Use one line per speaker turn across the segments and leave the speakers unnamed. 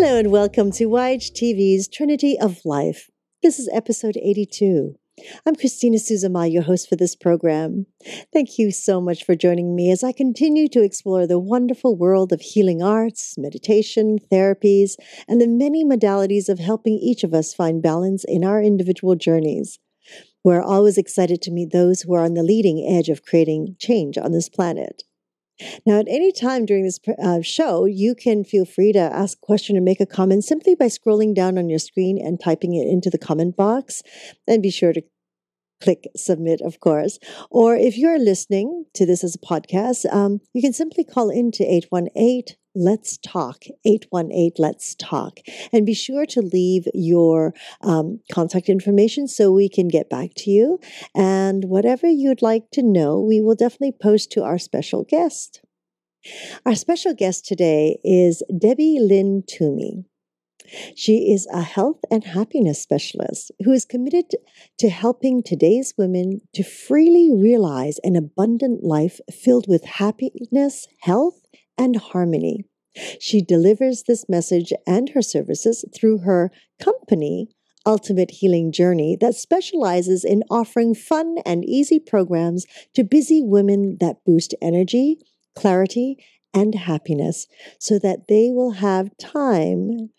Hello and welcome to YHTV's Trinity of Life. This is episode 82. I'm Christina Suzama, your host for this program. Thank you so much for joining me as I continue to explore the wonderful world of healing arts, meditation, therapies, and the many modalities of helping each of us find balance in our individual journeys. We're always excited to meet those who are on the leading edge of creating change on this planet. Now, at any time during this uh, show, you can feel free to ask a question or make a comment simply by scrolling down on your screen and typing it into the comment box. And be sure to click submit, of course. Or if you're listening to this as a podcast, um, you can simply call in to 818 Let's Talk, 818 Let's Talk. And be sure to leave your um, contact information so we can get back to you. And whatever you'd like to know, we will definitely post to our special guest. Our special guest today is Debbie Lynn Toomey. She is a health and happiness specialist who is committed to helping today's women to freely realize an abundant life filled with happiness, health, and harmony. She delivers this message and her services through her company, Ultimate Healing Journey, that specializes in offering fun and easy programs to busy women that boost energy, clarity, and happiness so that they will have time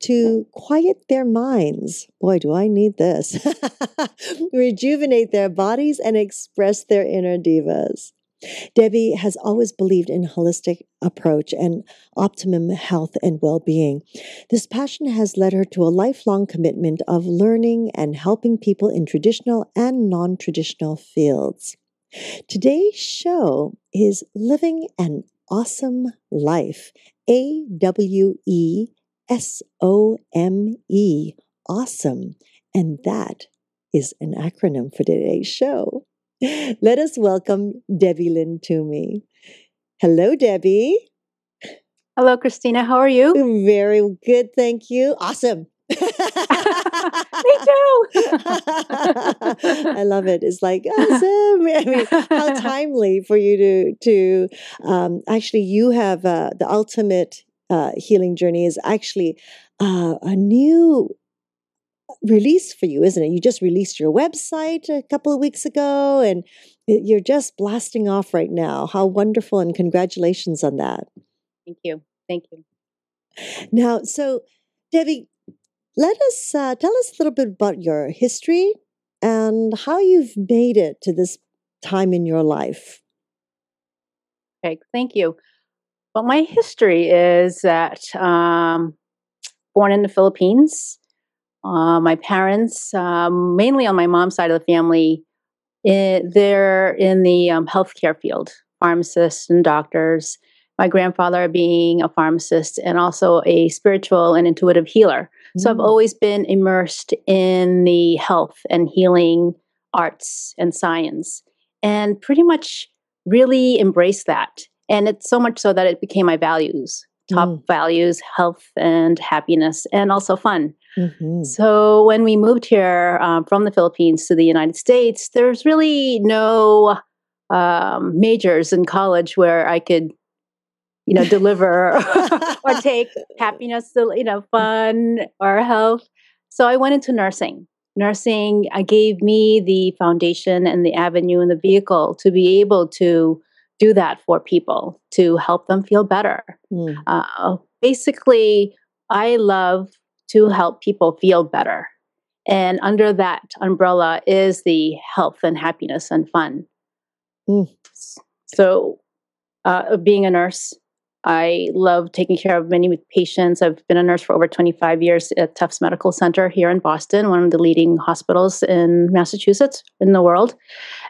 to quiet their minds. Boy, do I need this. Rejuvenate their bodies and express their inner divas. Debbie has always believed in holistic approach and optimum health and well-being. This passion has led her to a lifelong commitment of learning and helping people in traditional and non-traditional fields. Today's show is Living an Awesome Life. A W E S O M E. Awesome. And that is an acronym for today's show. Let us welcome Debbie Lynn Toomey. Hello, Debbie.
Hello, Christina. How are you?
Very good, thank you. Awesome.
Me too.
I love it. It's like awesome. I mean, how timely for you to to um, actually you have uh, the ultimate uh, healing journey is actually uh, a new release for you, isn't it? You just released your website a couple of weeks ago and you're just blasting off right now. How wonderful and congratulations on that.
Thank you. Thank you.
Now, so Debbie, let us uh, tell us a little bit about your history and how you've made it to this time in your life.
Okay, thank you. Well, my history is that um, born in the Philippines, uh, my parents, um, mainly on my mom's side of the family, it, eh, they're in the um, healthcare field, pharmacists and doctors. My grandfather being a pharmacist and also a spiritual and intuitive healer. Mm. So I've mm. always been immersed in the health and healing arts and science and pretty much really embraced that. And it's so much so that it became my values top mm. values health and happiness and also fun mm-hmm. so when we moved here um, from the philippines to the united states there's really no um, majors in college where i could you know deliver or take happiness you know fun or health so i went into nursing nursing uh, gave me the foundation and the avenue and the vehicle to be able to do that for people to help them feel better. Mm. Uh, basically, I love to help people feel better. And under that umbrella is the health and happiness and fun. Mm. So, uh, being a nurse, I love taking care of many patients. I've been a nurse for over 25 years at Tufts Medical Center here in Boston, one of the leading hospitals in Massachusetts in the world,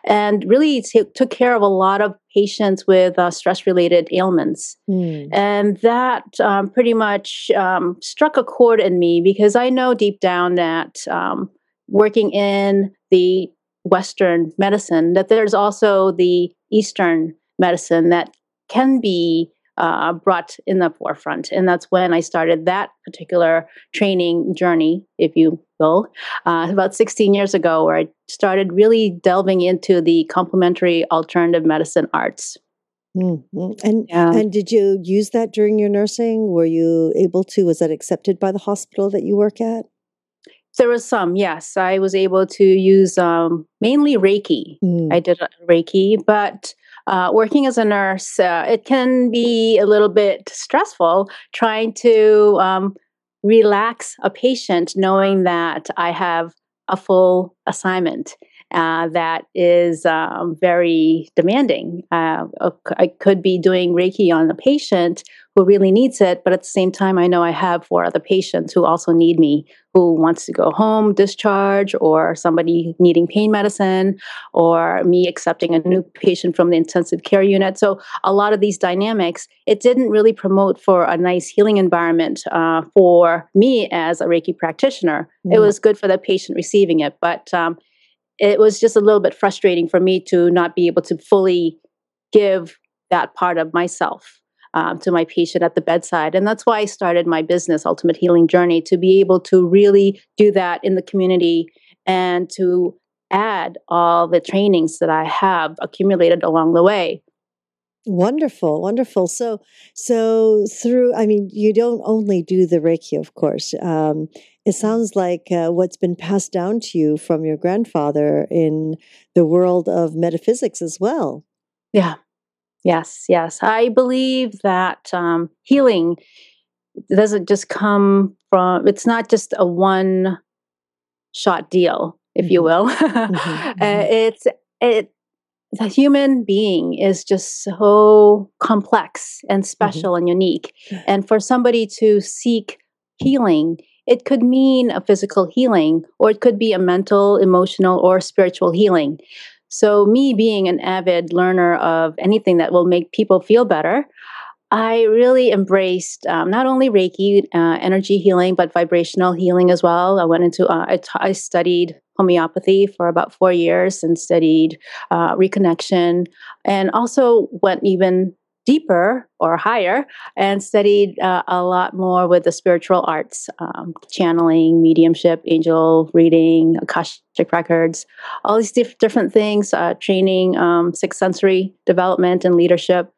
and really t- took care of a lot of patients with uh, stress related ailments. Mm. And that um, pretty much um, struck a chord in me because I know deep down that um, working in the Western medicine, that there's also the Eastern medicine that can be uh, brought in the forefront. And that's when I started that particular training journey, if you will, uh, about 16 years ago, where I started really delving into the complementary alternative medicine arts.
Mm-hmm. And yeah. and did you use that during your nursing? Were you able to? Was that accepted by the hospital that you work at?
There was some, yes. I was able to use um, mainly Reiki. Mm. I did Reiki, but uh, working as a nurse, uh, it can be a little bit stressful trying to um, relax a patient knowing that I have a full assignment uh, that is um, very demanding. Uh, I could be doing Reiki on a patient who really needs it, but at the same time, I know I have four other patients who also need me, who wants to go home, discharge, or somebody needing pain medicine, or me accepting a new patient from the intensive care unit. So a lot of these dynamics, it didn't really promote for a nice healing environment uh, for me as a Reiki practitioner. Mm. It was good for the patient receiving it, but um, it was just a little bit frustrating for me to not be able to fully give that part of myself um, to my patient at the bedside. And that's why I started my business, Ultimate Healing Journey, to be able to really do that in the community and to add all the trainings that I have accumulated along the way.
Wonderful, wonderful. So, so through, I mean, you don't only do the Reiki, of course. Um, it sounds like uh, what's been passed down to you from your grandfather in the world of metaphysics as well.
Yeah, Yes, yes. I believe that um, healing doesn't just come from, it's not just a one shot deal, if mm-hmm. you will. mm-hmm. uh, mm-hmm. it's, it, the human being is just so complex and mm-hmm. special mm-hmm. and unique. And for somebody to seek healing, it could mean a physical healing, or it could be a mental, emotional, or spiritual healing. So, me being an avid learner of anything that will make people feel better, I really embraced um, not only Reiki, uh, energy healing, but vibrational healing as well. I went into, uh, I, t- I studied homeopathy for about four years and studied uh, reconnection and also went even deeper or higher and studied uh, a lot more with the spiritual arts um, channeling mediumship angel reading akashic records all these diff- different things uh, training um, six sensory development and leadership.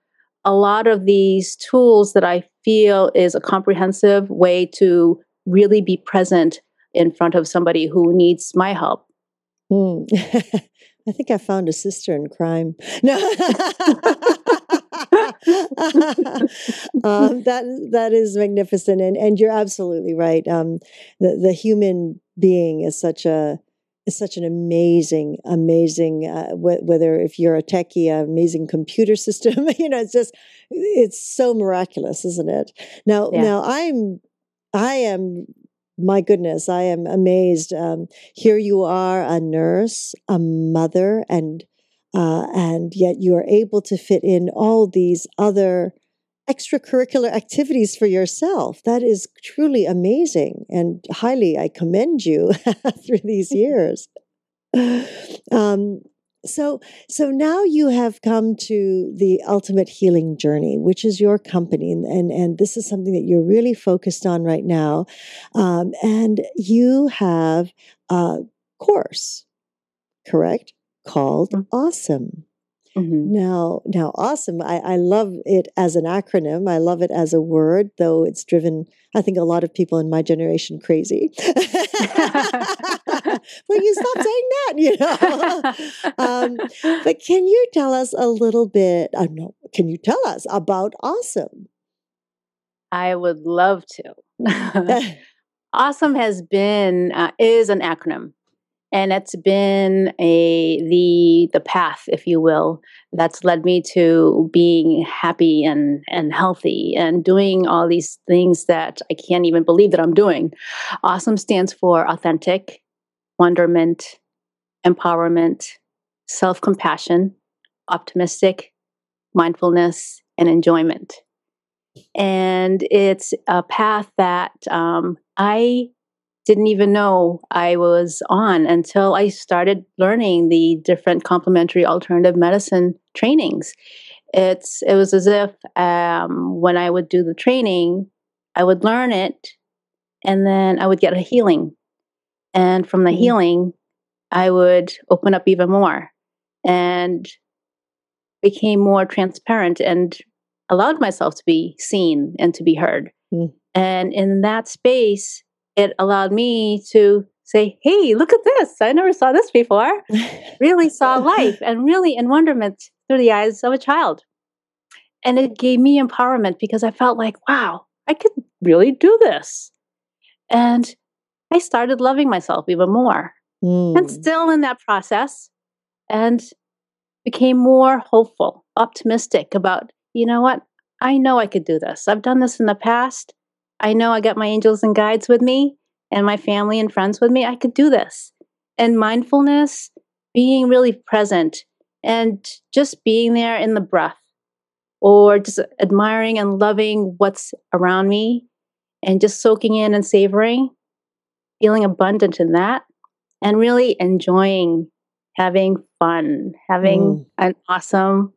A lot of these tools that i feel is a comprehensive way to really be present in front of somebody who needs my help.
Mm. i think i found a sister in crime. No um, that that is magnificent, and and you're absolutely right. Um, the the human being is such a is such an amazing, amazing. Uh, wh- whether if you're a techie, an amazing computer system, you know, it's just it's so miraculous, isn't it? Now, yeah. now I'm I am my goodness, I am amazed. Um, here you are, a nurse, a mother, and uh, and yet you are able to fit in all these other extracurricular activities for yourself. That is truly amazing and highly I commend you through these years. Um, so so now you have come to the ultimate healing journey which is your company and and, and this is something that you're really focused on right now um, and you have a course correct called mm-hmm. awesome. Mm-hmm. now now awesome I, I love it as an acronym. I love it as a word though it's driven i think a lot of people in my generation crazy. Will you stop saying that? You know? Um, but can you tell us a little bit uh, no, can you tell us about awesome?
I would love to. Awesome has been uh, is an acronym and it's been a the the path if you will that's led me to being happy and and healthy and doing all these things that i can't even believe that i'm doing. Awesome stands for authentic wonderment empowerment self-compassion optimistic mindfulness and enjoyment. And it's a path that um, i didn't even know I was on until I started learning the different complementary alternative medicine trainings. It's it was as if um, when I would do the training, I would learn it, and then I would get a healing, and from the mm-hmm. healing, I would open up even more, and became more transparent and allowed myself to be seen and to be heard. Mm. And in that space, it allowed me to say, Hey, look at this. I never saw this before. really saw life and really in wonderment through the eyes of a child. And it gave me empowerment because I felt like, wow, I could really do this. And I started loving myself even more mm. and still in that process and became more hopeful, optimistic about, you know what? I know I could do this. I've done this in the past. I know I got my angels and guides with me and my family and friends with me. I could do this. And mindfulness, being really present and just being there in the breath or just admiring and loving what's around me and just soaking in and savoring, feeling abundant in that, and really enjoying having fun, having mm. an awesome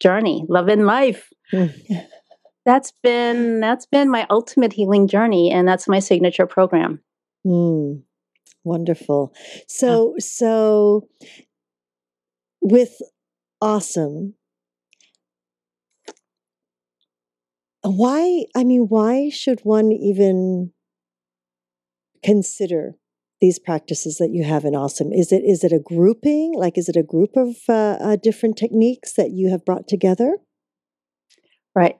journey, loving life. Mm. that's been that's been my ultimate healing journey and that's my signature program.
Mm. Wonderful. So yeah. so with awesome why i mean why should one even consider these practices that you have in awesome is it is it a grouping like is it a group of uh, uh, different techniques that you have brought together
right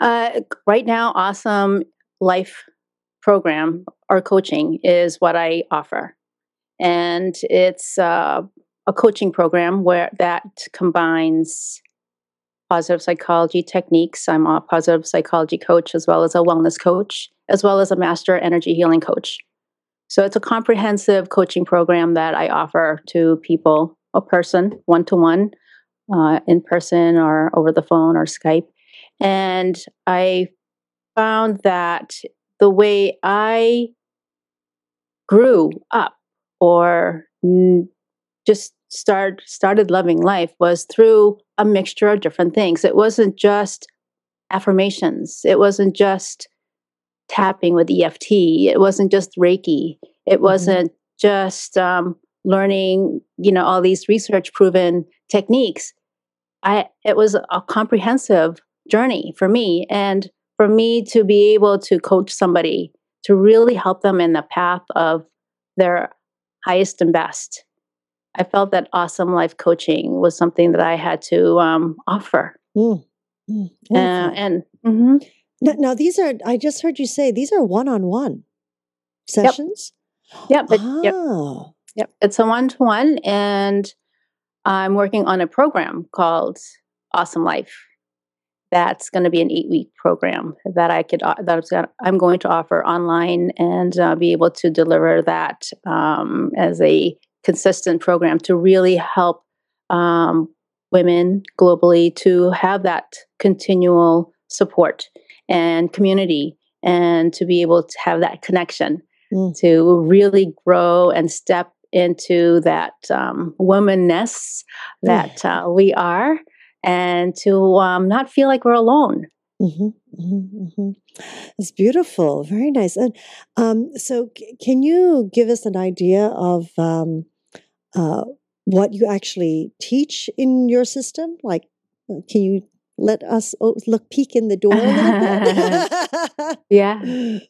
uh, right now awesome life program or coaching is what i offer and it's uh, a coaching program where that combines positive psychology techniques. I'm a positive psychology coach as well as a wellness coach, as well as a master energy healing coach. So it's a comprehensive coaching program that I offer to people, a person, one to one, in person or over the phone or Skype. And I found that the way I grew up or just start started loving life was through a mixture of different things. It wasn't just affirmations. It wasn't just tapping with EFT. It wasn't just Reiki. It mm-hmm. wasn't just um, learning, you know, all these research proven techniques. I it was a comprehensive journey for me, and for me to be able to coach somebody to really help them in the path of their highest and best I felt that awesome life coaching was something that I had to um, offer. Mm. Mm. Uh, and mm-hmm.
now, now, these are, I just heard you say, these are one on one sessions?
Yep. Yep. Ah. yep. Yep. It's a one to one. And I'm working on a program called Awesome Life. That's going to be an eight week program that I could uh, that I'm going to offer online and uh, be able to deliver that um, as a consistent program to really help um, women globally to have that continual support and community and to be able to have that connection mm. to really grow and step into that um, womanness that uh, we are and to um, not feel like we're alone. Mm-hmm,
mm-hmm, mm-hmm. It's beautiful, very nice. And um, so, c- can you give us an idea of um, uh, what you actually teach in your system? Like, uh, can you let us oh, look peek in the door
yeah.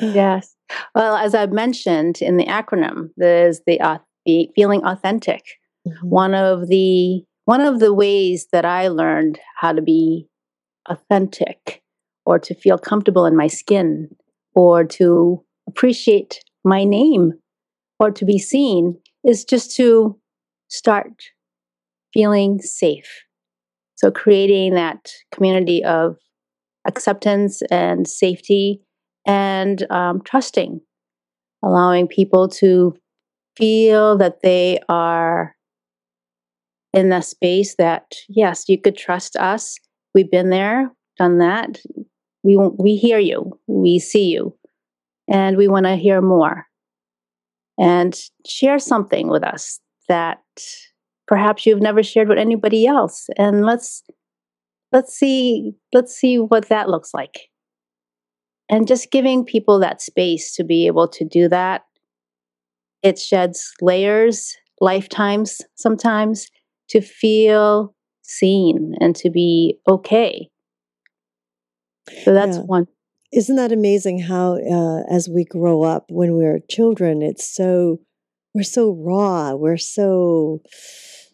Yes. Well, as I've mentioned in the acronym, there's the, uh, the feeling authentic. Mm-hmm. One of the one of the ways that I learned how to be authentic or to feel comfortable in my skin or to appreciate my name or to be seen is just to start feeling safe. So, creating that community of acceptance and safety and um, trusting, allowing people to feel that they are in the space that, yes, you could trust us. We've been there, done that. We, we hear you, we see you, and we want to hear more. And share something with us that perhaps you've never shared with anybody else. And let's let's see let's see what that looks like. And just giving people that space to be able to do that. It sheds layers lifetimes sometimes to feel seen and to be okay. So that's
Yeah.
one.
Isn't that amazing how, uh, as we grow up, when we're children, it's so, we're so raw, we're so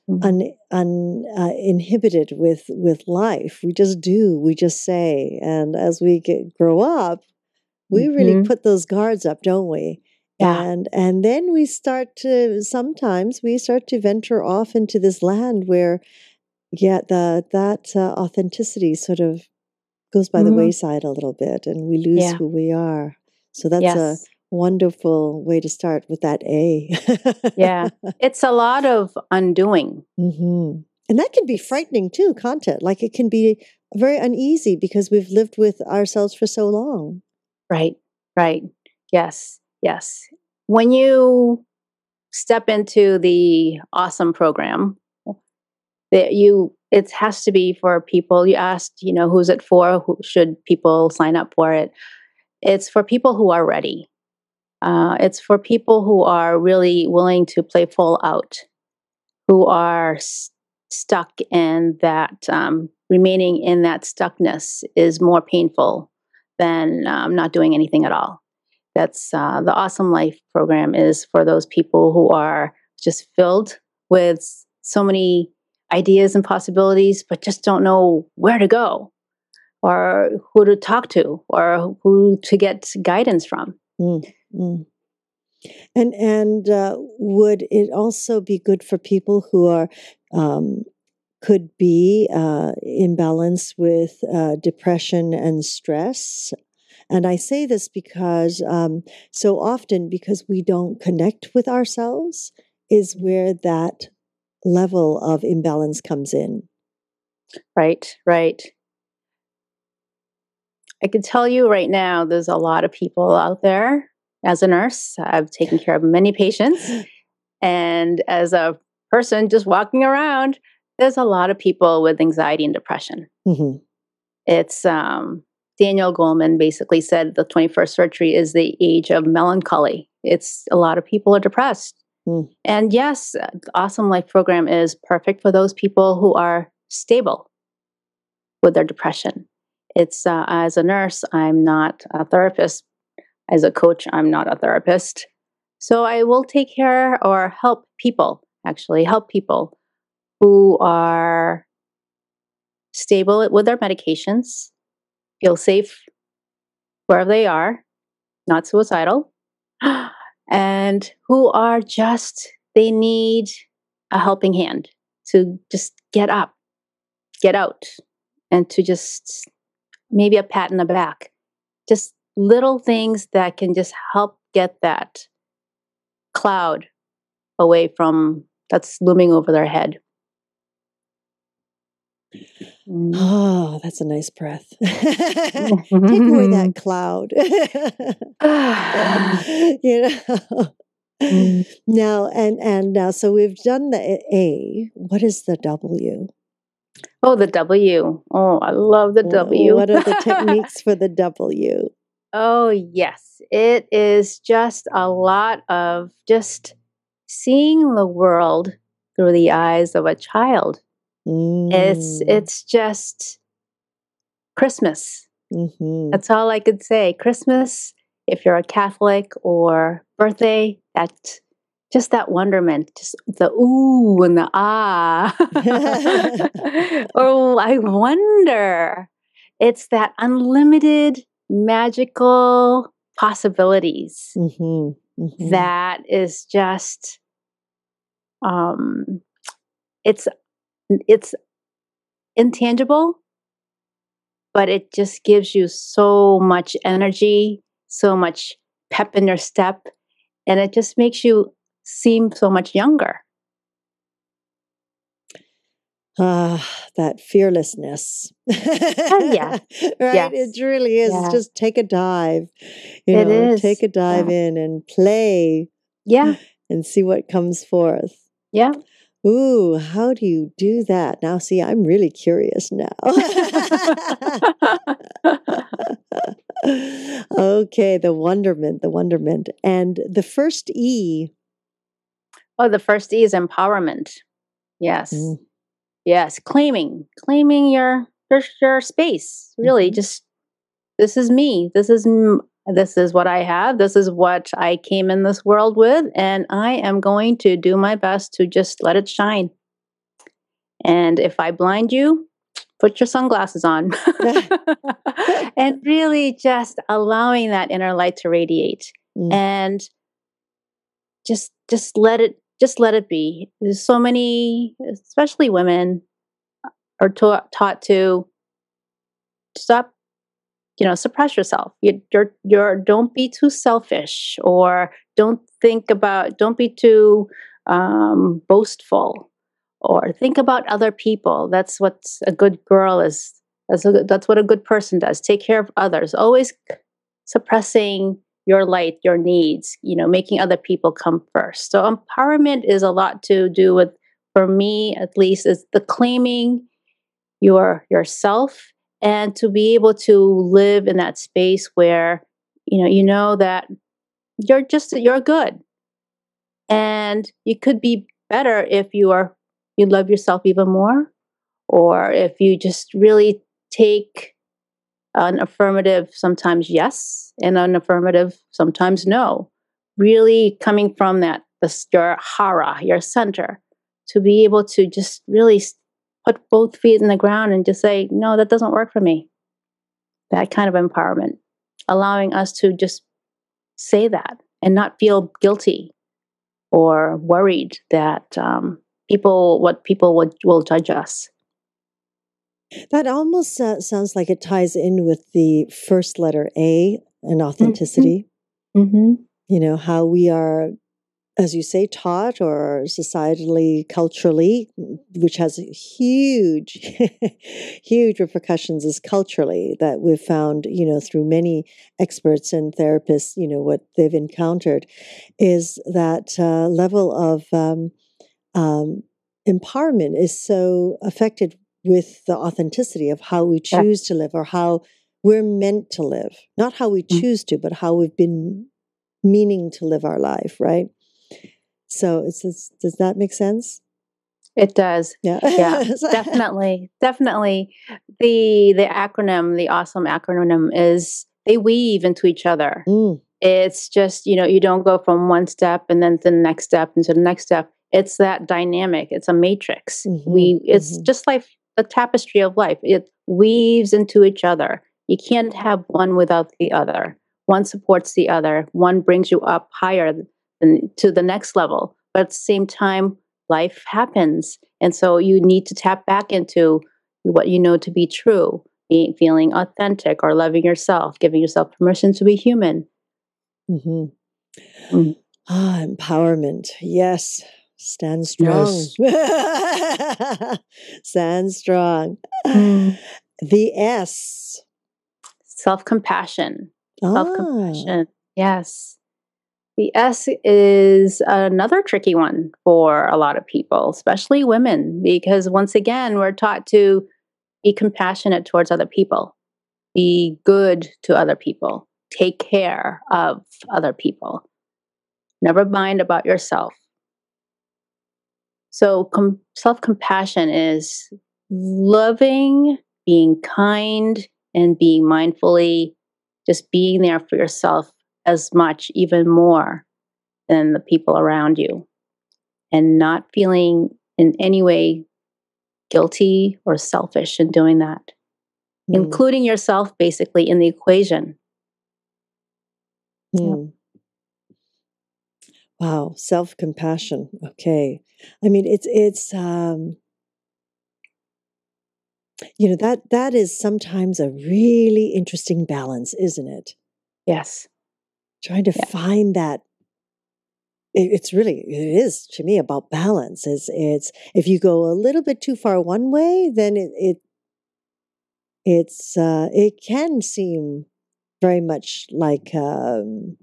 Mhm.
un, un, uh, inhibited with, with life. We just do, we just say. And as we get, grow up, we really
Mhm.
put those guards up, don't we?
Yeah.
And and then we start to sometimes we start to venture off into this land where, yeah, the that uh, authenticity sort of goes by the
Mhm.
wayside a little bit, and we lose
Yeah.
who we are. So that's a wonderful way to start with that A.
Yeah. It's a lot of undoing.
hmm And that can be frightening too, can't it? Like it can be very uneasy because we've lived with ourselves for so long.
Right. Right. Yes. Yes. When you step into the awesome program, that you it has to be for people. You asked, you know, who's it for? Who should people sign up for it? It's for people who are ready. Uh, it's for people who are really willing to play full out, who are stuck in that um, remaining in that stuckness is more painful than um, not doing anything at all. That's uh, the Awesome Life program is for those people who are just filled with so many ideas and possibilities, but just don't know where to go or who to talk to or who to get guidance from.
Mm, mm. And and uh, would it also be good for people who are um, could be uh, balance with uh, depression and stress? And I say this because um, so often because we don't connect with ourselves is where that level of imbalance comes in.
Right, right. I can tell you right now, there's a lot of people out there. As a nurse, I've taken care of many patients. And as a person just walking around, there's a lot of people with anxiety and depression.
Mhm.
It's um, Daniel Goleman basically said the 21st century is the age of melancholy. It's a lot of people are depressed.
Mm.
And yes, the Awesome Life program is perfect for those people who are stable with their depression. It's uh, as a nurse, I'm not a therapist. As a coach, I'm not a therapist. So I will take care or help people, actually, help people who are stable with their medications, feel safe wherever they are, not suicidal, and who are just, they need a helping hand to just get up, get out, and to just maybe a pat in the back. Just little things that can just help get that cloud away from that's looming over their head. Mm.
Oh, that's a nice breath. Take away that cloud. you know.
Mm.
Now and and now, so we've done the A. What is the W?
Oh, the W. Oh, I love the W.
What are the techniques for the W?
Oh, yes. It is just a lot of just seeing the world through the eyes of a child. It's
Mm,
it's just Christmas.
mhm.
That's all I could say. Christmas, if you're a Catholic or birthday, that just that wonderment, just the ooh and the ah. oh, I wonder. It's that unlimited magical possibilities
Mhm, mhm.
that is just um it's it's intangible but it just gives you so much energy so much pep in your step and it just makes you seem so much younger
Ah, that fearlessness.
yeah.
right.
Yes.
It really is.
Yeah.
Just take a dive. You
It
know,
is.
take a dive in and play
yeah
and see what comes forth.
yeah
Ooh, how do you do that? Now, see, I'm really curious now. okay, the wonderment, the wonderment. And the first E.
oh the first e is empowerment yes
Mm.
yes, claiming, claiming your your, your space. Really, mm-hmm. just this is me. This is this is what I have. This is what I came in this world with, and I am going to do my best to just let it shine. And if I blind you, put your sunglasses on and really just allowing that inner light to radiate mm. and just just let it just let it be there's so many especially women are ta- taught to stop you know suppress yourself you, you're you're don't be too selfish or don't think about don't be too um, boastful or think about other people. That's what a good girl is. That's, a, that's what a good person does. Take care of others. Always suppressing your light, your needs, you know, making other people come first. So empowerment is a lot to do with, for me at least, is the claiming your yourself and to be able to live in that space where, you know, you know that you're just you're good. And you could be better if you are you love yourself even more, or if you just really take an affirmative sometimes yes and an affirmative sometimes no. Really coming from that, the, your hara, your center, to be able to just really put both feet in the ground and just say, no, that doesn't work for me. That kind of empowerment, allowing us to just say that and not feel guilty or worried that um, people what people would, will judge us.
That almost uh, sounds like it ties in with the first letter A and authenticity. Mm-hmm. Mm-hmm. You know, how we are, as you say, taught or societally, culturally, which has huge, huge repercussions as culturally that we've found, you know, through many experts and therapists, you know, what they've encountered is that uh, level of, um, um, empowerment is so affected with the authenticity of how we choose to live or how we're meant to live, not how we mm. choose to, but how we've been meaning to live our life, right? So, it's, it's does that make sense?
It does. Yeah. Yeah. definitely. Definitely. The the acronym, the awesome acronym is they weave into each other. Mm. It's just, you know, you don't go from one step and then the next step and to the next step it's that dynamic it's a matrix mm-hmm, we it's mm-hmm. just like a tapestry of life it weaves into each other you can't have one without the other one supports the other one brings you up higher to the next level but at the same time life happens and so you need to tap back into what you know to be true being feeling authentic or loving yourself giving yourself permission to be human
mm-hmm. mm. ah empowerment yes Stand strong. Yes. Stand strong. Mm. The S.
Self compassion. Ah. Self compassion. Yes. The S is another tricky one for a lot of people, especially women, because once again, we're taught to be compassionate towards other people, be good to other people, take care of other people. Never mind about yourself. So, com- self compassion is loving, being kind, and being mindfully just being there for yourself as much, even more than the people around you, and not feeling in any way guilty or selfish in doing that, mm. including yourself basically in the equation.
Mm. Wow, self compassion. Okay, I mean it's it's um, you know that that is sometimes a really interesting balance, isn't it?
Yes,
trying to yeah. find that it's really it is to me about balance. Is it's if you go a little bit too far one way, then it, it it's uh, it can seem very much like um,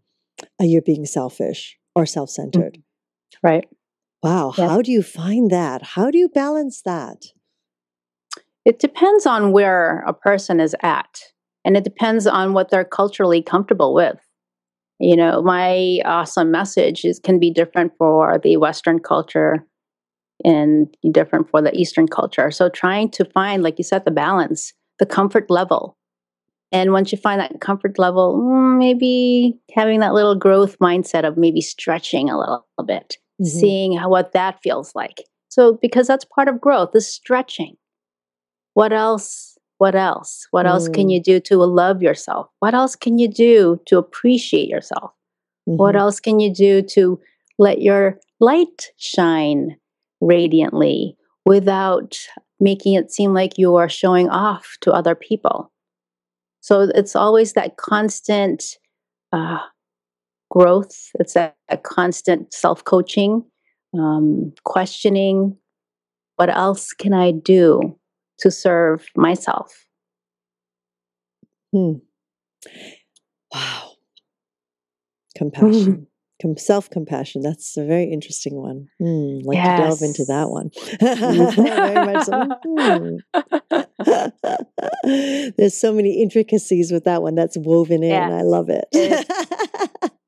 you're being selfish or self centered. Mm.
Right.
Wow. Yep. How do you find that? How do you balance that?
It depends on where a person is at, and it depends on what they're culturally comfortable with. You know, my awesome message is, can be different for the Western culture and different for the Eastern culture. So trying to find, like you said, the balance, the comfort level. And once you find that comfort level, mm, maybe having that little growth mindset of maybe stretching a little, bit, mm-hmm. seeing how, what that feels like. So, because that's part of growth, is stretching. What else? What else? What mm. else can mm. you do to love yourself? What else can you do to appreciate yourself? Mm-hmm. What else can you do to let your light shine radiantly without making it seem like you are showing off to other people? So it's always that constant uh, growth, it's a, a constant self coaching, um, questioning what else can I do to serve myself?
Hmm. Wow. Compassion. Com- Self compassion. That's a very interesting one. Mm, like yes. to delve into that one. mm. There's so many intricacies with that one that's woven in. Yes. I love it.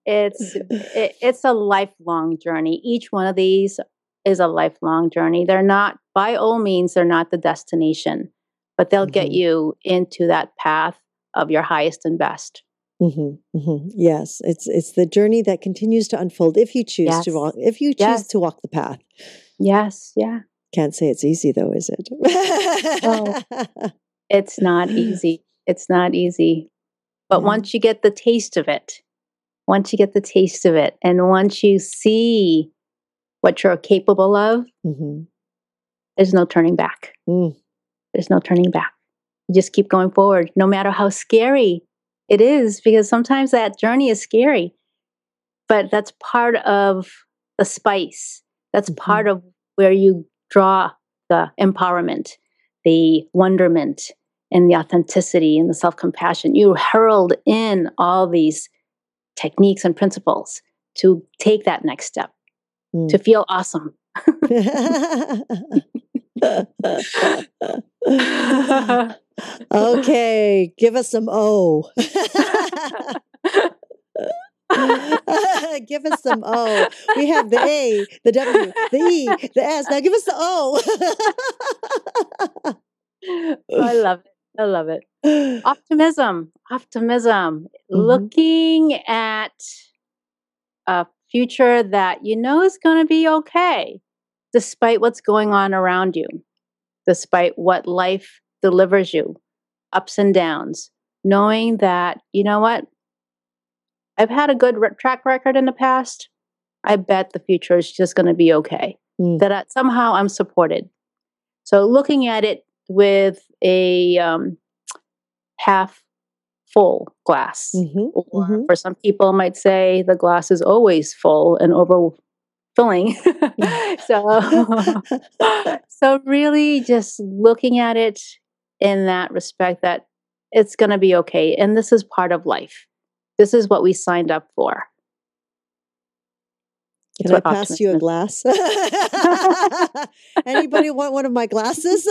it's it, it's a lifelong journey. Each one of these is a lifelong journey. They're not, by all means, they're not the destination, but they'll mm-hmm. get you into that path of your highest and best.
Mm-hmm, mm-hmm. Yes, it's it's the journey that continues to unfold if you choose yes. to walk if you choose yes. to walk the path.
Yes, yeah.
Can't say it's easy though, is it?
oh, it's not easy. It's not easy. But once you get the taste of it, once you get the taste of it, and once you see what you're capable of, mm-hmm. there's no turning back. Mm. There's no turning back. You just keep going forward, no matter how scary it is because sometimes that journey is scary, but that's part of the spice. That's mm-hmm. part of where you draw the empowerment, the wonderment, and the authenticity and the self compassion. You hurled in all these techniques and principles to take that next step, mm. to feel awesome.
okay, give us some O. give us some O. We have the A, the W, the E, the S. Now give us the O.
I love it. I love it. Optimism, optimism, mm-hmm. looking at a future that you know is going to be okay, despite what's going on around you, despite what life delivers you, ups and downs, knowing that, you know what? I've had a good re- track record in the past. I bet the future is just going to be okay. Mm. That I, somehow I'm supported. So looking at it with a um, half full glass, mm-hmm, or mm-hmm. for some people might say the glass is always full and overfilling. so, so really just looking at it in that respect that it's going to be okay. And this is part of life. This is what we signed up for.
Can I pass you a glass? Anybody want one of my glasses?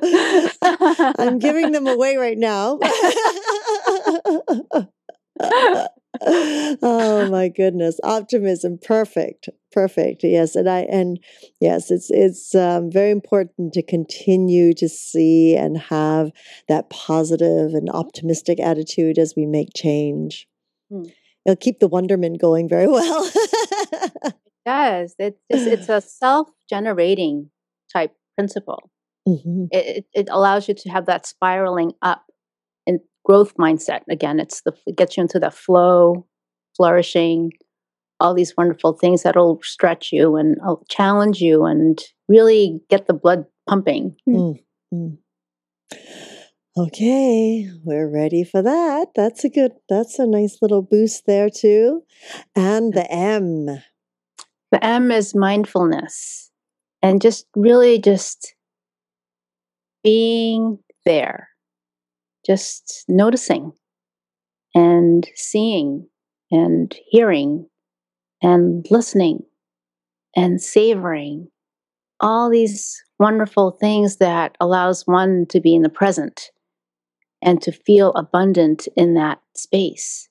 I'm giving them away right now. oh my goodness optimism perfect perfect yes and i and yes it's it's um, very important to continue to see and have that positive and optimistic attitude as we make change hmm. it'll keep the wonderment going very well
it does it's it's a self-generating type principle mm-hmm. it, it allows you to have that spiraling up and growth mindset again. It's the it gets you into the flow flourishing all these wonderful things that'll stretch you and uh, challenge you and really get the blood pumping. Mm-hmm.
okay we're ready for that. That's a good that's a nice little boost there too. And the m.
The m is mindfulness and just really just being there just noticing and seeing and hearing and listening and savoring all these wonderful things that allows one to be in the present and to feel abundant in that space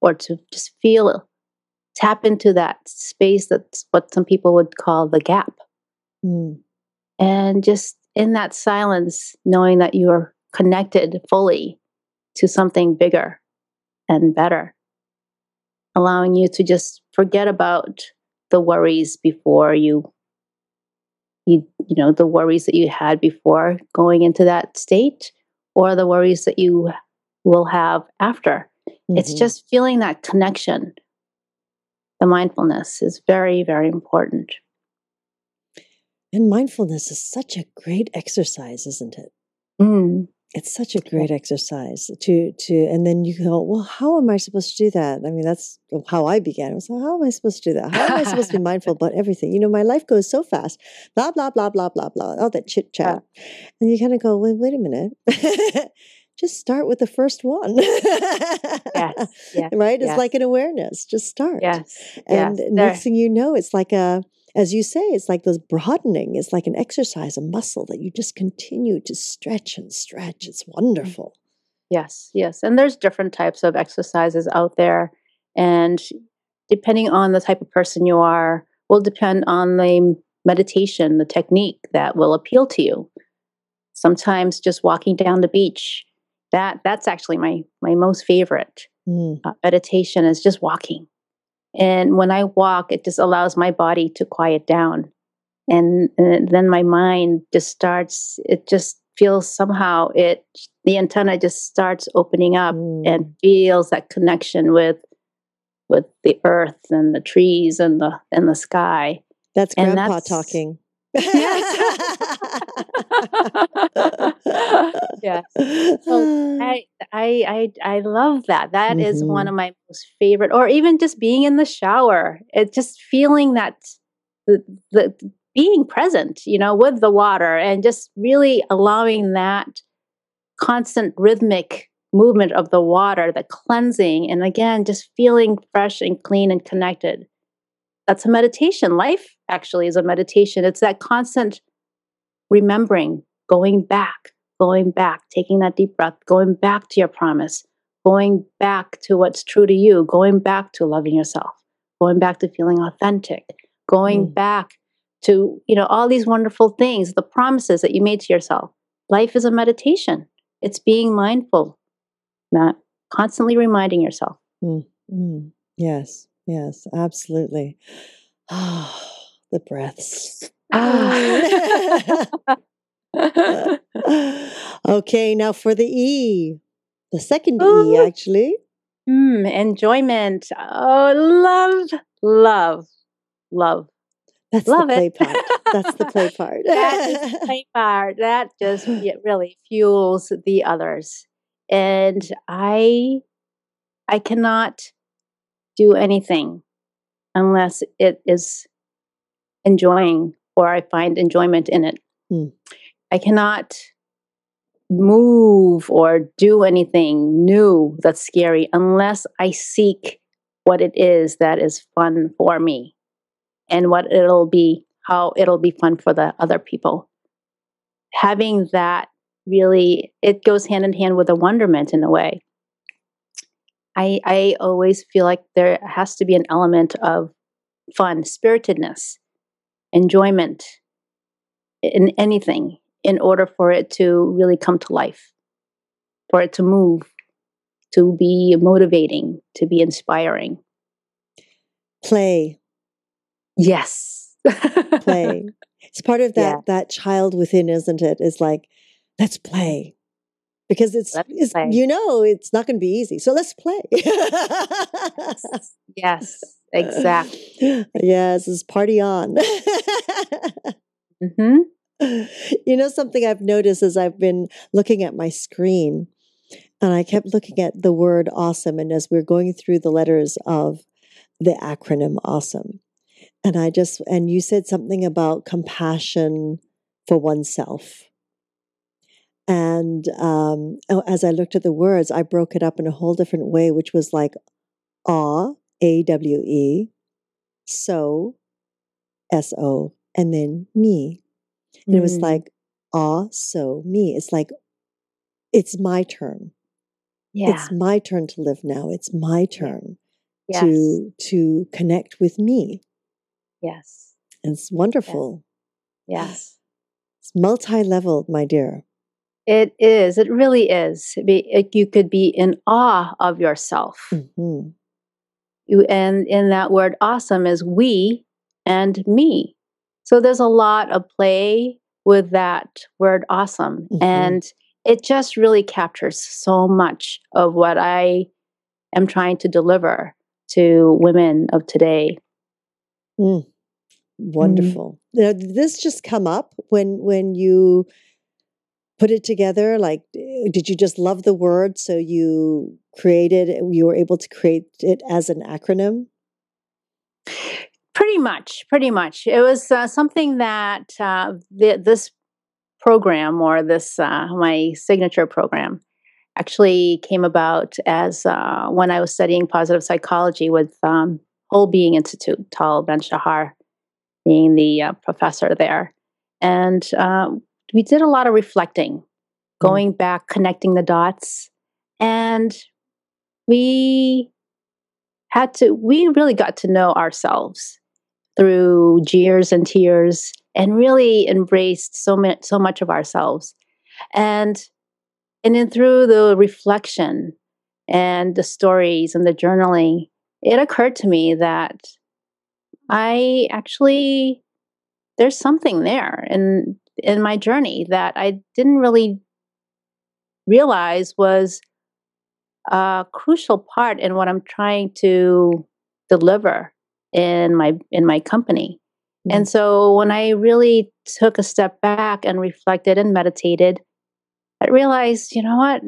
or to just feel tap into that space that's what some people would call the gap.
Mm.
And just in that silence, knowing that you are connected fully to something bigger and better, allowing you to just forget about the worries before you you you know the worries that you had before going into that state or the worries that you will have after. Mm-hmm. it's just feeling that connection. The mindfulness is very very important
and mindfulness is such a great exercise isn't it?
Mm.
It's such a great exercise to to and then you go well how am i supposed to do that? I mean that's how i began. It was like, how am i supposed to do that? How am i supposed to be mindful about everything? You know my life goes so fast. Blah blah blah blah blah blah all that chit chat. Yeah. and you kind of go wait wait a minute. Just start with the first one.
Yes, yes.
Right?
Yes.
it's like an awareness. Just start.
Yes.
And
yes.
next thing you know it's like a as you say, it's like this broadening. It's like an exercise, a muscle that you just continue to stretch and stretch. It's mm. wonderful.
Yes, yes. And there's different types of exercises out there. And depending on the type of person you are, will depend on the meditation, the technique that will appeal to you. Sometimes just walking down the beach, that that's actually my my most favorite mm. uh, meditation is just walking and when I walk, it just allows my body to quiet down. And, and then my mind just starts, it just feels somehow it, the antenna just starts opening up mm. and feels that connection with, with the earth and the trees and the, and the sky.
That's grandpa that's, talking.
Yes. yes. So I, I, I, I love that. That mm-hmm. is one mm-hmm. of my most favorite, or even just being in the shower. It just feeling that the, the being present, you know, with the water and just really allowing that constant rhythmic movement of the water, the cleansing, and again, just feeling fresh and clean and connected. That's a meditation. Life actually is a meditation. It's that constant remembering, going back, going back, taking that deep breath, going back to your promise, going back to what's true to you, going back to loving yourself, going back to feeling authentic, going mm. back to, you know, all these wonderful things, the promises that you made to yourself. Life is a meditation. It's being mindful, Matt, constantly reminding yourself.
Mm. Mm. Yes, yes, absolutely. Ah, the breaths. Ah. okay, now for the E. The second Ooh. E, actually.
Mm, enjoyment. Oh, love, love, love.
That's
love
the play
it.
part. That's the play part.
that is the play part. That just really fuels the others. And I I cannot do anything unless it is enjoying or I find enjoyment in it. Mm. I cannot move or do anything new that's scary unless I seek what it is that is fun for me and what it'll be, how it'll be fun for the other people. Having that really, it goes hand in hand with a wonderment in a way. I, I always feel like there has to be an element of fun, spiritedness enjoyment in anything in order for it to really come to life, for it to move, to be motivating, to be inspiring.
Play.
Yes.
play. It's part of that yeah. that child within, isn't it? Is like, let's play. Because it's, it's you know, it's not going to be easy. So let's play.
yes. yes. Exactly.
Yes, it's party on.
mm-hmm.
You know, something I've noticed as I've been looking at my screen, and I kept looking at the word awesome. And as we're going through the letters of the acronym awesome, and I just, and you said something about compassion for oneself. And um, oh, as I looked at the words, I broke it up in a whole different way, which was like awe, a W E, so, S O, and then me. And mm. it was mm. like, ah, so me. It's like, it's my turn.
Yeah.
It's my turn to live now. It's my turn.
Yes.
to to connect with me.
yes.
It's wonderful.
Yes.
It's multi-leveled, my dear.
It is. It really is. It be, it, you could be in awe of yourself.
hmm
You, and in that word awesome is we and me. So there's a lot of play with that word awesome.
Mhm.
And it just really captures so much of what I am trying to deliver to women of today.
Mm. Wonderful. Now, did this just come up when when you put it together? Like, did you just love the word, so you created? You were able to create it as an acronym.
Pretty much, pretty much. It was uh, something that uh, this program or this uh, my signature program actually came about as uh, when I was studying positive psychology with um, Whole Being Institute, Tal Ben Shahar being the uh, professor there, and uh, we did a lot of reflecting, hmm. going back, connecting the dots, and we had to. We really got to know ourselves through jeers and tears and really embraced so much so much of ourselves and and then through the reflection and the stories and the journaling it occurred to me that i actually there's something there in in my journey that i didn't really realize was a crucial part in what i'm trying to deliver in my in my company.
Mm.
and so when i really took a step back and reflected and meditated i realized you know what?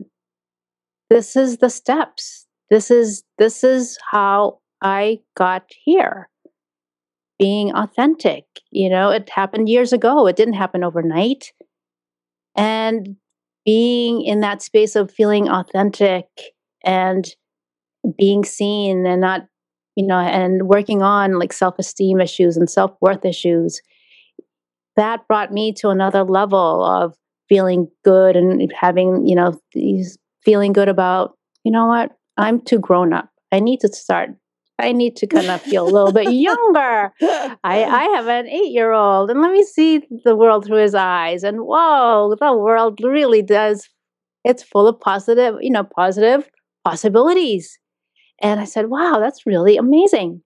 This is the steps. This is this is how i got here being authentic you know it happened years ago it didn't happen overnight and being in that space of feeling authentic and being seen and not you know, and working on like self esteem issues and self worth issues, that brought me to another level of feeling good and having, you know, these feeling good about, you know what, I'm too grown up. I need to start. I need to kind of feel a little bit younger. I, I have an eight year old, and let me see the world through his eyes. And whoa, the world really does. It's full of positive, you know, positive possibilities. And I said, wow, that's really amazing.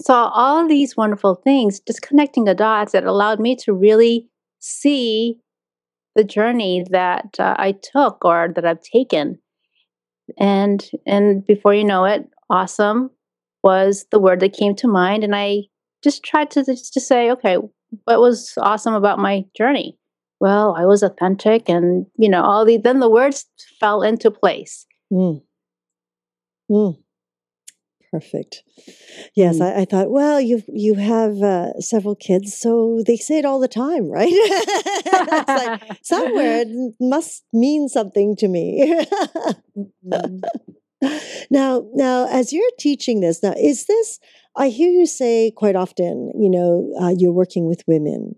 Saw all these wonderful things, just connecting the dots that allowed me to really see the journey that uh, I took or that I've taken. And and before you know it, awesome was the word that came to mind. And I just tried to just to say, okay, what was awesome about my journey? Well, I was authentic and you know, all the then the words fell into place.
Mm. Mm. Perfect. Yes,
Mm.
I, I thought. Well, you you have uh, several kids, so they say it all the time, right? it's like somewhere it must mean something to me.
Mhm.
Now, now, as you're teaching this, now is this? I hear you say quite often. You know, uh, you're working with women.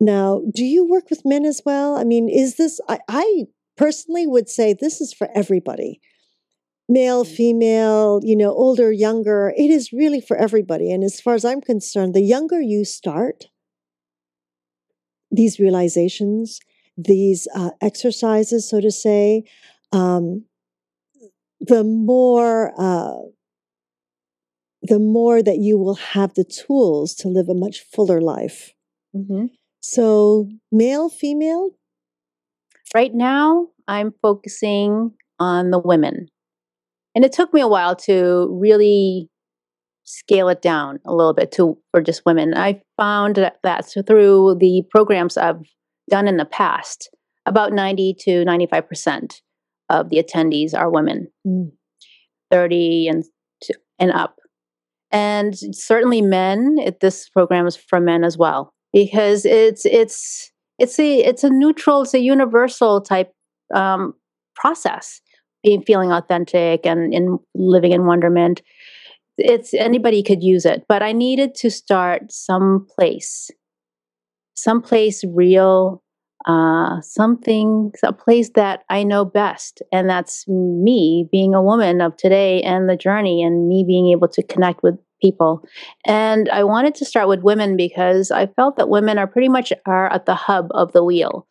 Now, do you work with men as well? I mean, is this? I, I personally would say this is for everybody male, female, you know, older, younger. It is really for everybody. And as far as I'm concerned, the younger you start these realizations, these uh, exercises, so to say, um, the more. Uh, the more that you will have the tools to live a much fuller life.
Mhm.
So, male, female,
Right now, I'm focusing on the women. And it took me a while to really scale it down a little bit to for just women. I found that, that through the programs I've done in the past, about 90 to 95% of the attendees are women,
Mm.
30 and to, and up. And certainly men, it, this program is for men as well because it's it's it's a it's a neutral, it's a universal type um, process. Being feeling authentic and in living in wonderment, it's anybody could use it. But I needed to start someplace, someplace real, uh, something, a place that I know best. And that's me being a woman of today and the journey, and me being able to connect with people. And I wanted to start with women because I felt that women are pretty much are at the hub of the wheel.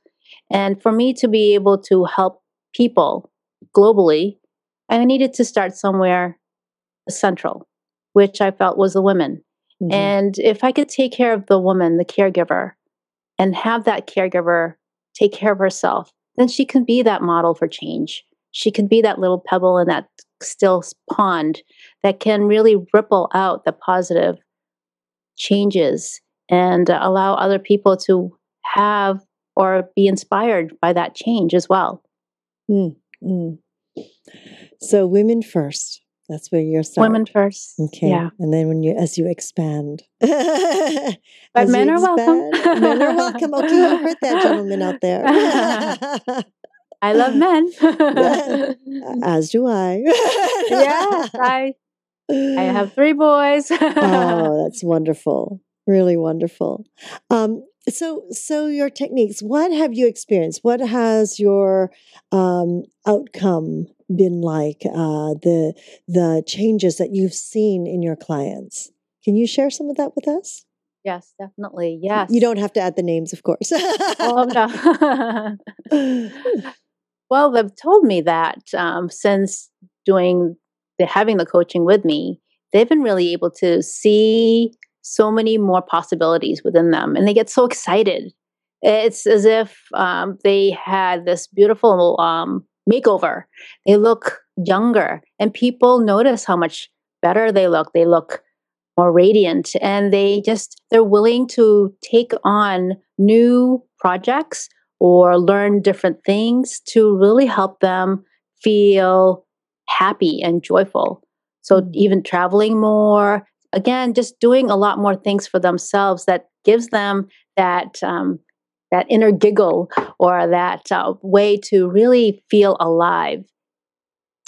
And for me to be able to help people globally, I needed to start somewhere central, which I felt was the women. Mm-hmm. And if I could take care of the woman, the caregiver, and have that caregiver take care of herself, then she can be that model for change. She can be that little pebble in that still pond that can really ripple out the positive changes and allow other people to have or be inspired by that change as well.
Mm, mm. So, women first. That's where you're starting.
Women first.
Okay. Yeah. And then when you as you expand.
but men are expand,
welcome. men are welcome. Okay, you heard that gentleman out there.
I love men.
as do I.
yes, I I have three boys.
oh, that's wonderful. Really wonderful. Um, so so your techniques, what have you experienced? What has your um, outcome been like uh, the the changes that you've seen in your clients? Can you share some of that with us?
Yes, definitely. Yes.
You don't have to add the names, of course.
oh no. well, they've told me that um, since doing the having the coaching with me, they've been really able to see so many more possibilities within them, and they get so excited. It's as if um, they had this beautiful um, makeover. They look younger, and people notice how much better they look. They look more radiant, and they just they're willing to take on new projects or learn different things to really help them feel happy and joyful. So mm. even traveling more, again, just doing a lot more things for themselves that gives them that um, that inner giggle or that uh, way to really feel alive.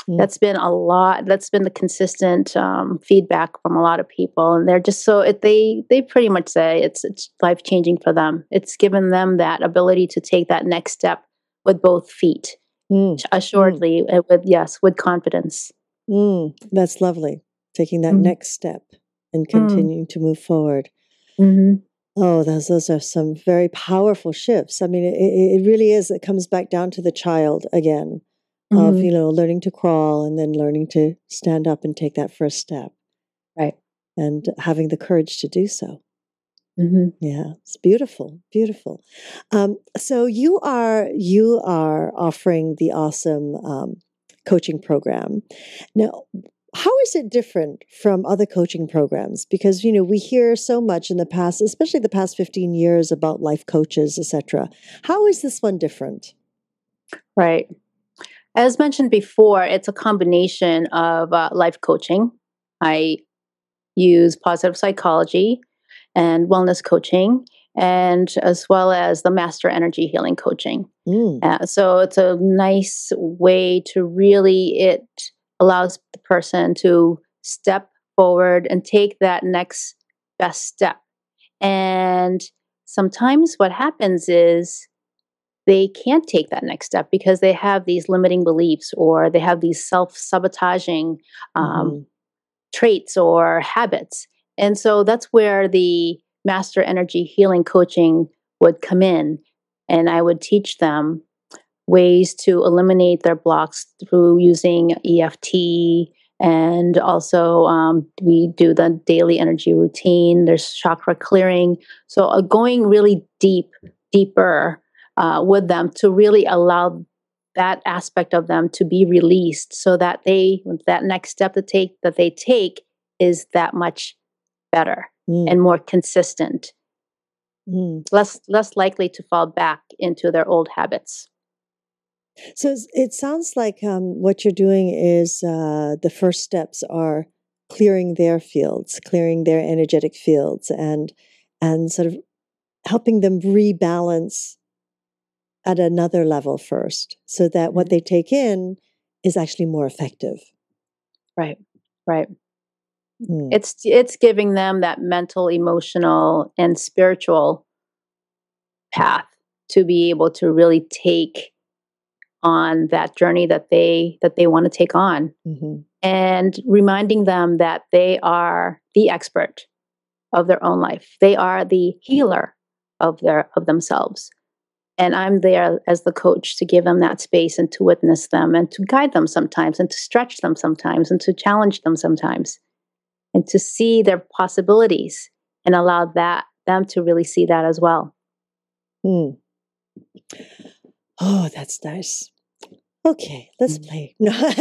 Mm. That's been a lot. That's been the consistent um, feedback from a lot of people, and they're just so it, they they pretty much say it's it's life changing for them. It's given them that ability to take that next step with both feet, mm. mm. assuredly, mm. with yes, with confidence.
Mm. That's lovely. Taking that mm. next step and continuing to move forward. Mm-hmm. Oh, those those are some very powerful shifts. I mean, it, it really is. It comes back down to the child again, mm-hmm. of you know learning to crawl and then learning to stand up and take that first step,
right?
And having the courage to do so. Mm-hmm. Yeah, it's beautiful, beautiful. Um, so you are you are offering the awesome um, coaching program. Now, how is it different from other coaching programs? Because you know we hear so much in the past especially the past 15 years about life coaches etc how is this one different?
Right. As mentioned before it's a combination of uh, life coaching. I use positive psychology and wellness coaching and as well as the master energy healing coaching. Mm. uh, so it's a nice way to really it allows the person to step forward and take that next best step. And sometimes what happens is they can't take that next step because they have these limiting beliefs or they have these self sabotaging um, mm-hmm. traits or habits. And so that's where the master energy healing coaching would come in. And I would teach them ways to eliminate their blocks through using EFT. And also, um, we do the daily energy routine. There's chakra clearing. So, uh, going really deep, deeper uh, with them to really allow that aspect of them to be released so that they, that next step to take, that they take is that much better mm. and more consistent. Mm. Less, less likely to fall back into their old habits.
So it sounds like um, what you're doing is uh, the first steps are clearing their fields, clearing their energetic fields, and and sort of helping them rebalance at another level first, so that what mm-hmm. they take in is actually more effective.
Right. Right. Mm. It's it's giving them that mental, emotional, and spiritual path to be able to really take on that journey that they that they want to take on. Mm-hmm. and reminding them that they are the expert of their own life. They are the healer of their of themselves. And i'm there as the coach to give them that space and to witness them and to guide them sometimes and to stretch them sometimes and to challenge them sometimes and to see their possibilities and allow that them to really see that as well.
Hmm. oh that's nice okay, let's mm. play. now,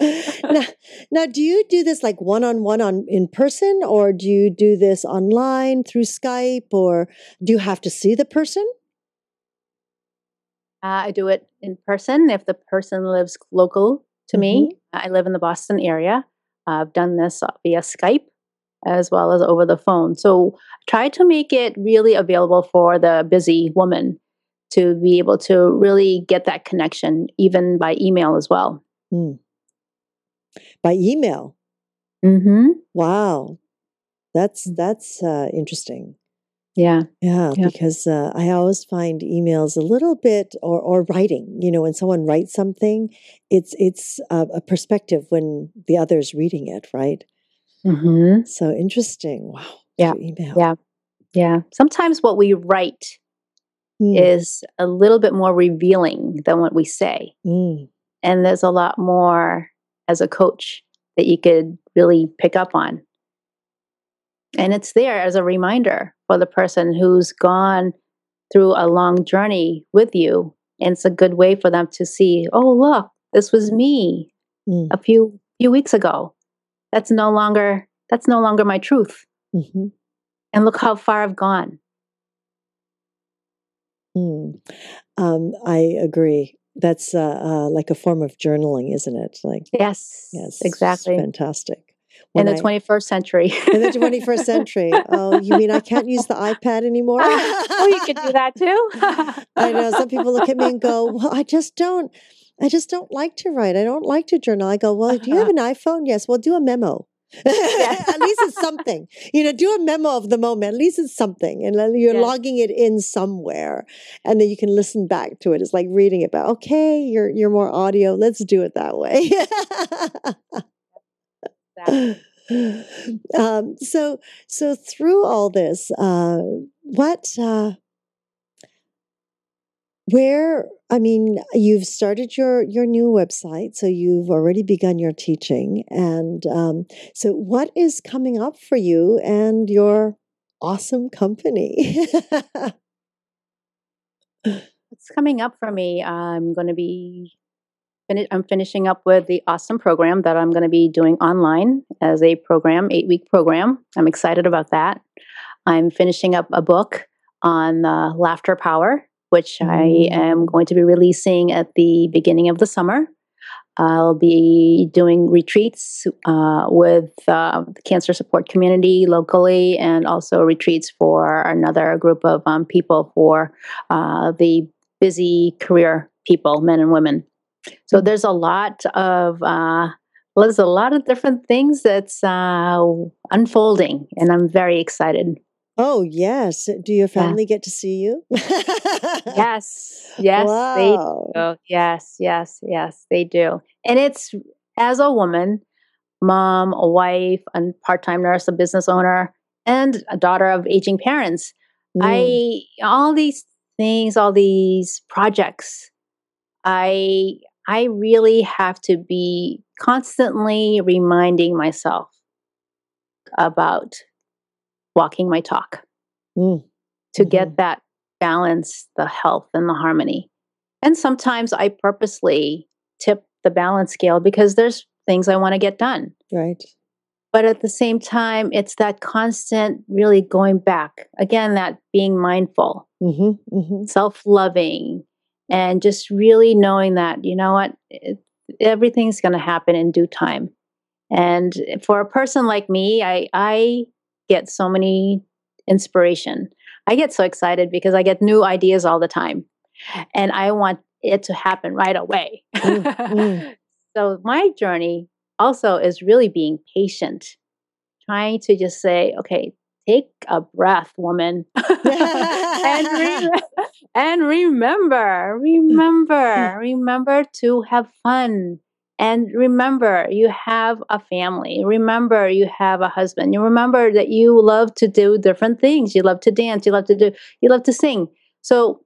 now, do you do this like one on one on in person, or do you do this online through Skype, or do you have to see the person?
Uh, I do it in person if the person lives local to mm-hmm. me. I live in the Boston area. I've done this via Skype as well as over the phone. So try to make it really available for the busy woman to be able to really get that connection, even by email as well. Mm.
By email.
Mm-hmm.
Wow, that's that's uh, interesting.
Yeah.
yeah, yeah, because uh, I always find emails a little bit, or or writing. You know, when someone writes something, it's it's a, a perspective when the other's reading it, right?
Mm-hmm.
So interesting. Wow.
Yeah. Email. Yeah. Yeah. Sometimes what we write mm. is a little bit more revealing than what we say.
Mm.
And there's a lot more as a coach that you could really pick up on. And it's there as a reminder for the person who's gone through a long journey with you. And it's a good way for them to see, oh, look, this was me mm. a few few weeks ago. That's no longer that's no longer my truth.
Mm-hmm.
And look how far I've gone.
Mm. Um, I agree. That's uh, uh, like a form of journaling, isn't it? Like
yes, yes, exactly.
Fantastic.
When in the 21st century.
in the 21st century. Oh, you mean I can't use the iPad anymore?
oh, you could do that too.
I know. Some people look at me and go, "Well, I just don't. I just don't like to write. I don't like to journal." I go, "Well, do you have an iPhone? Yes. Well, do a memo." at least it's something. You know, do a memo of the moment. At least it's something, and then you're logging it in somewhere, and then you can listen back to it. It's like reading it. But okay, you're you're more audio. Let's do it that way. um, so so through all this, uh, what uh, where i mean you've started your your new website so you've already begun your teaching and um, so what is coming up for you and your awesome company?
What's coming up for me? I'm going to be i'm finishing up with the awesome program that i'm going to be doing online as a program eight week program. I'm excited about that. I'm finishing up a book on uh, laughter power which I am going to be releasing at the beginning of the summer. I'll be doing retreats uh, with uh, the cancer support community locally and also retreats for another group of um, people for uh, the busy career people, men and women. So mm. there's a lot of uh, well, there's a lot of different things that's uh, unfolding, and I'm very excited
Oh, yes. Do your family yeah. get to see you?
yes. Yes, wow. they do. Yes, yes, yes, they do. And it's as a woman, mom, a wife, a part-time nurse, a business owner, and a daughter of aging parents. Mm. I all these things, all these projects, I I really have to be constantly reminding myself about walking my talk
mm.
to mm-hmm. get that balance, the health, and the harmony. And sometimes I purposely tip the balance scale because there's things I want to get done.
Right.
But at the same time, it's that constant really going back. Again, that being mindful,
mm-hmm, mm-hmm.
self loving, and just really knowing that, you know what, it, everything's going to happen in due time. And for a person like me, I, I get so many inspiration. I get so excited because I get new ideas all the time and I want it to happen right away. Mm, mm. so my journey also is really being patient, trying to just say, okay, take a breath, woman. and, re- and remember, remember, remember to have fun. And remember, you have a family. Remember, you have a husband. You remember that you love to do different things. You love to dance. You love to do. You love to sing. So,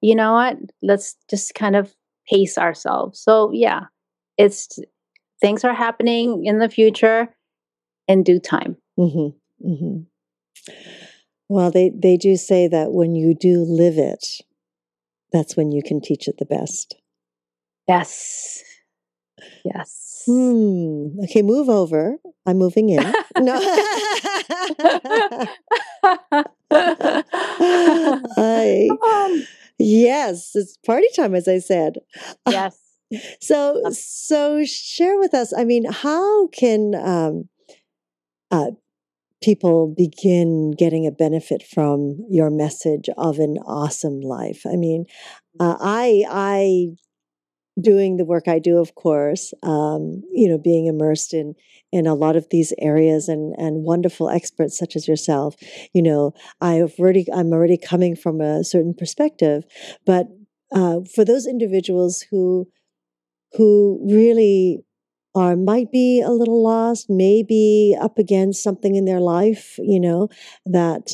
you know what? Let's just kind of pace ourselves. So, yeah, it's things are happening in the future in due time.
Mm-hmm. Mm-hmm. Well, they, they do say that when you do live it, that's when you can teach it the best.
Yes. Yes.
Hmm. Okay, move over. I'm moving in. no. I, yes, it's party time, as I said.
Yes.
So, so share with us. I mean, how can um, uh, people begin getting a benefit from your message of an awesome life? I mean, uh, I, I, doing the work I do, of course, um, you know, being immersed in in a lot of these areas and and wonderful experts such as yourself, you know, I've already I'm already coming from a certain perspective, but uh, for those individuals who who really are might be a little lost, maybe up against something in their life, you know, that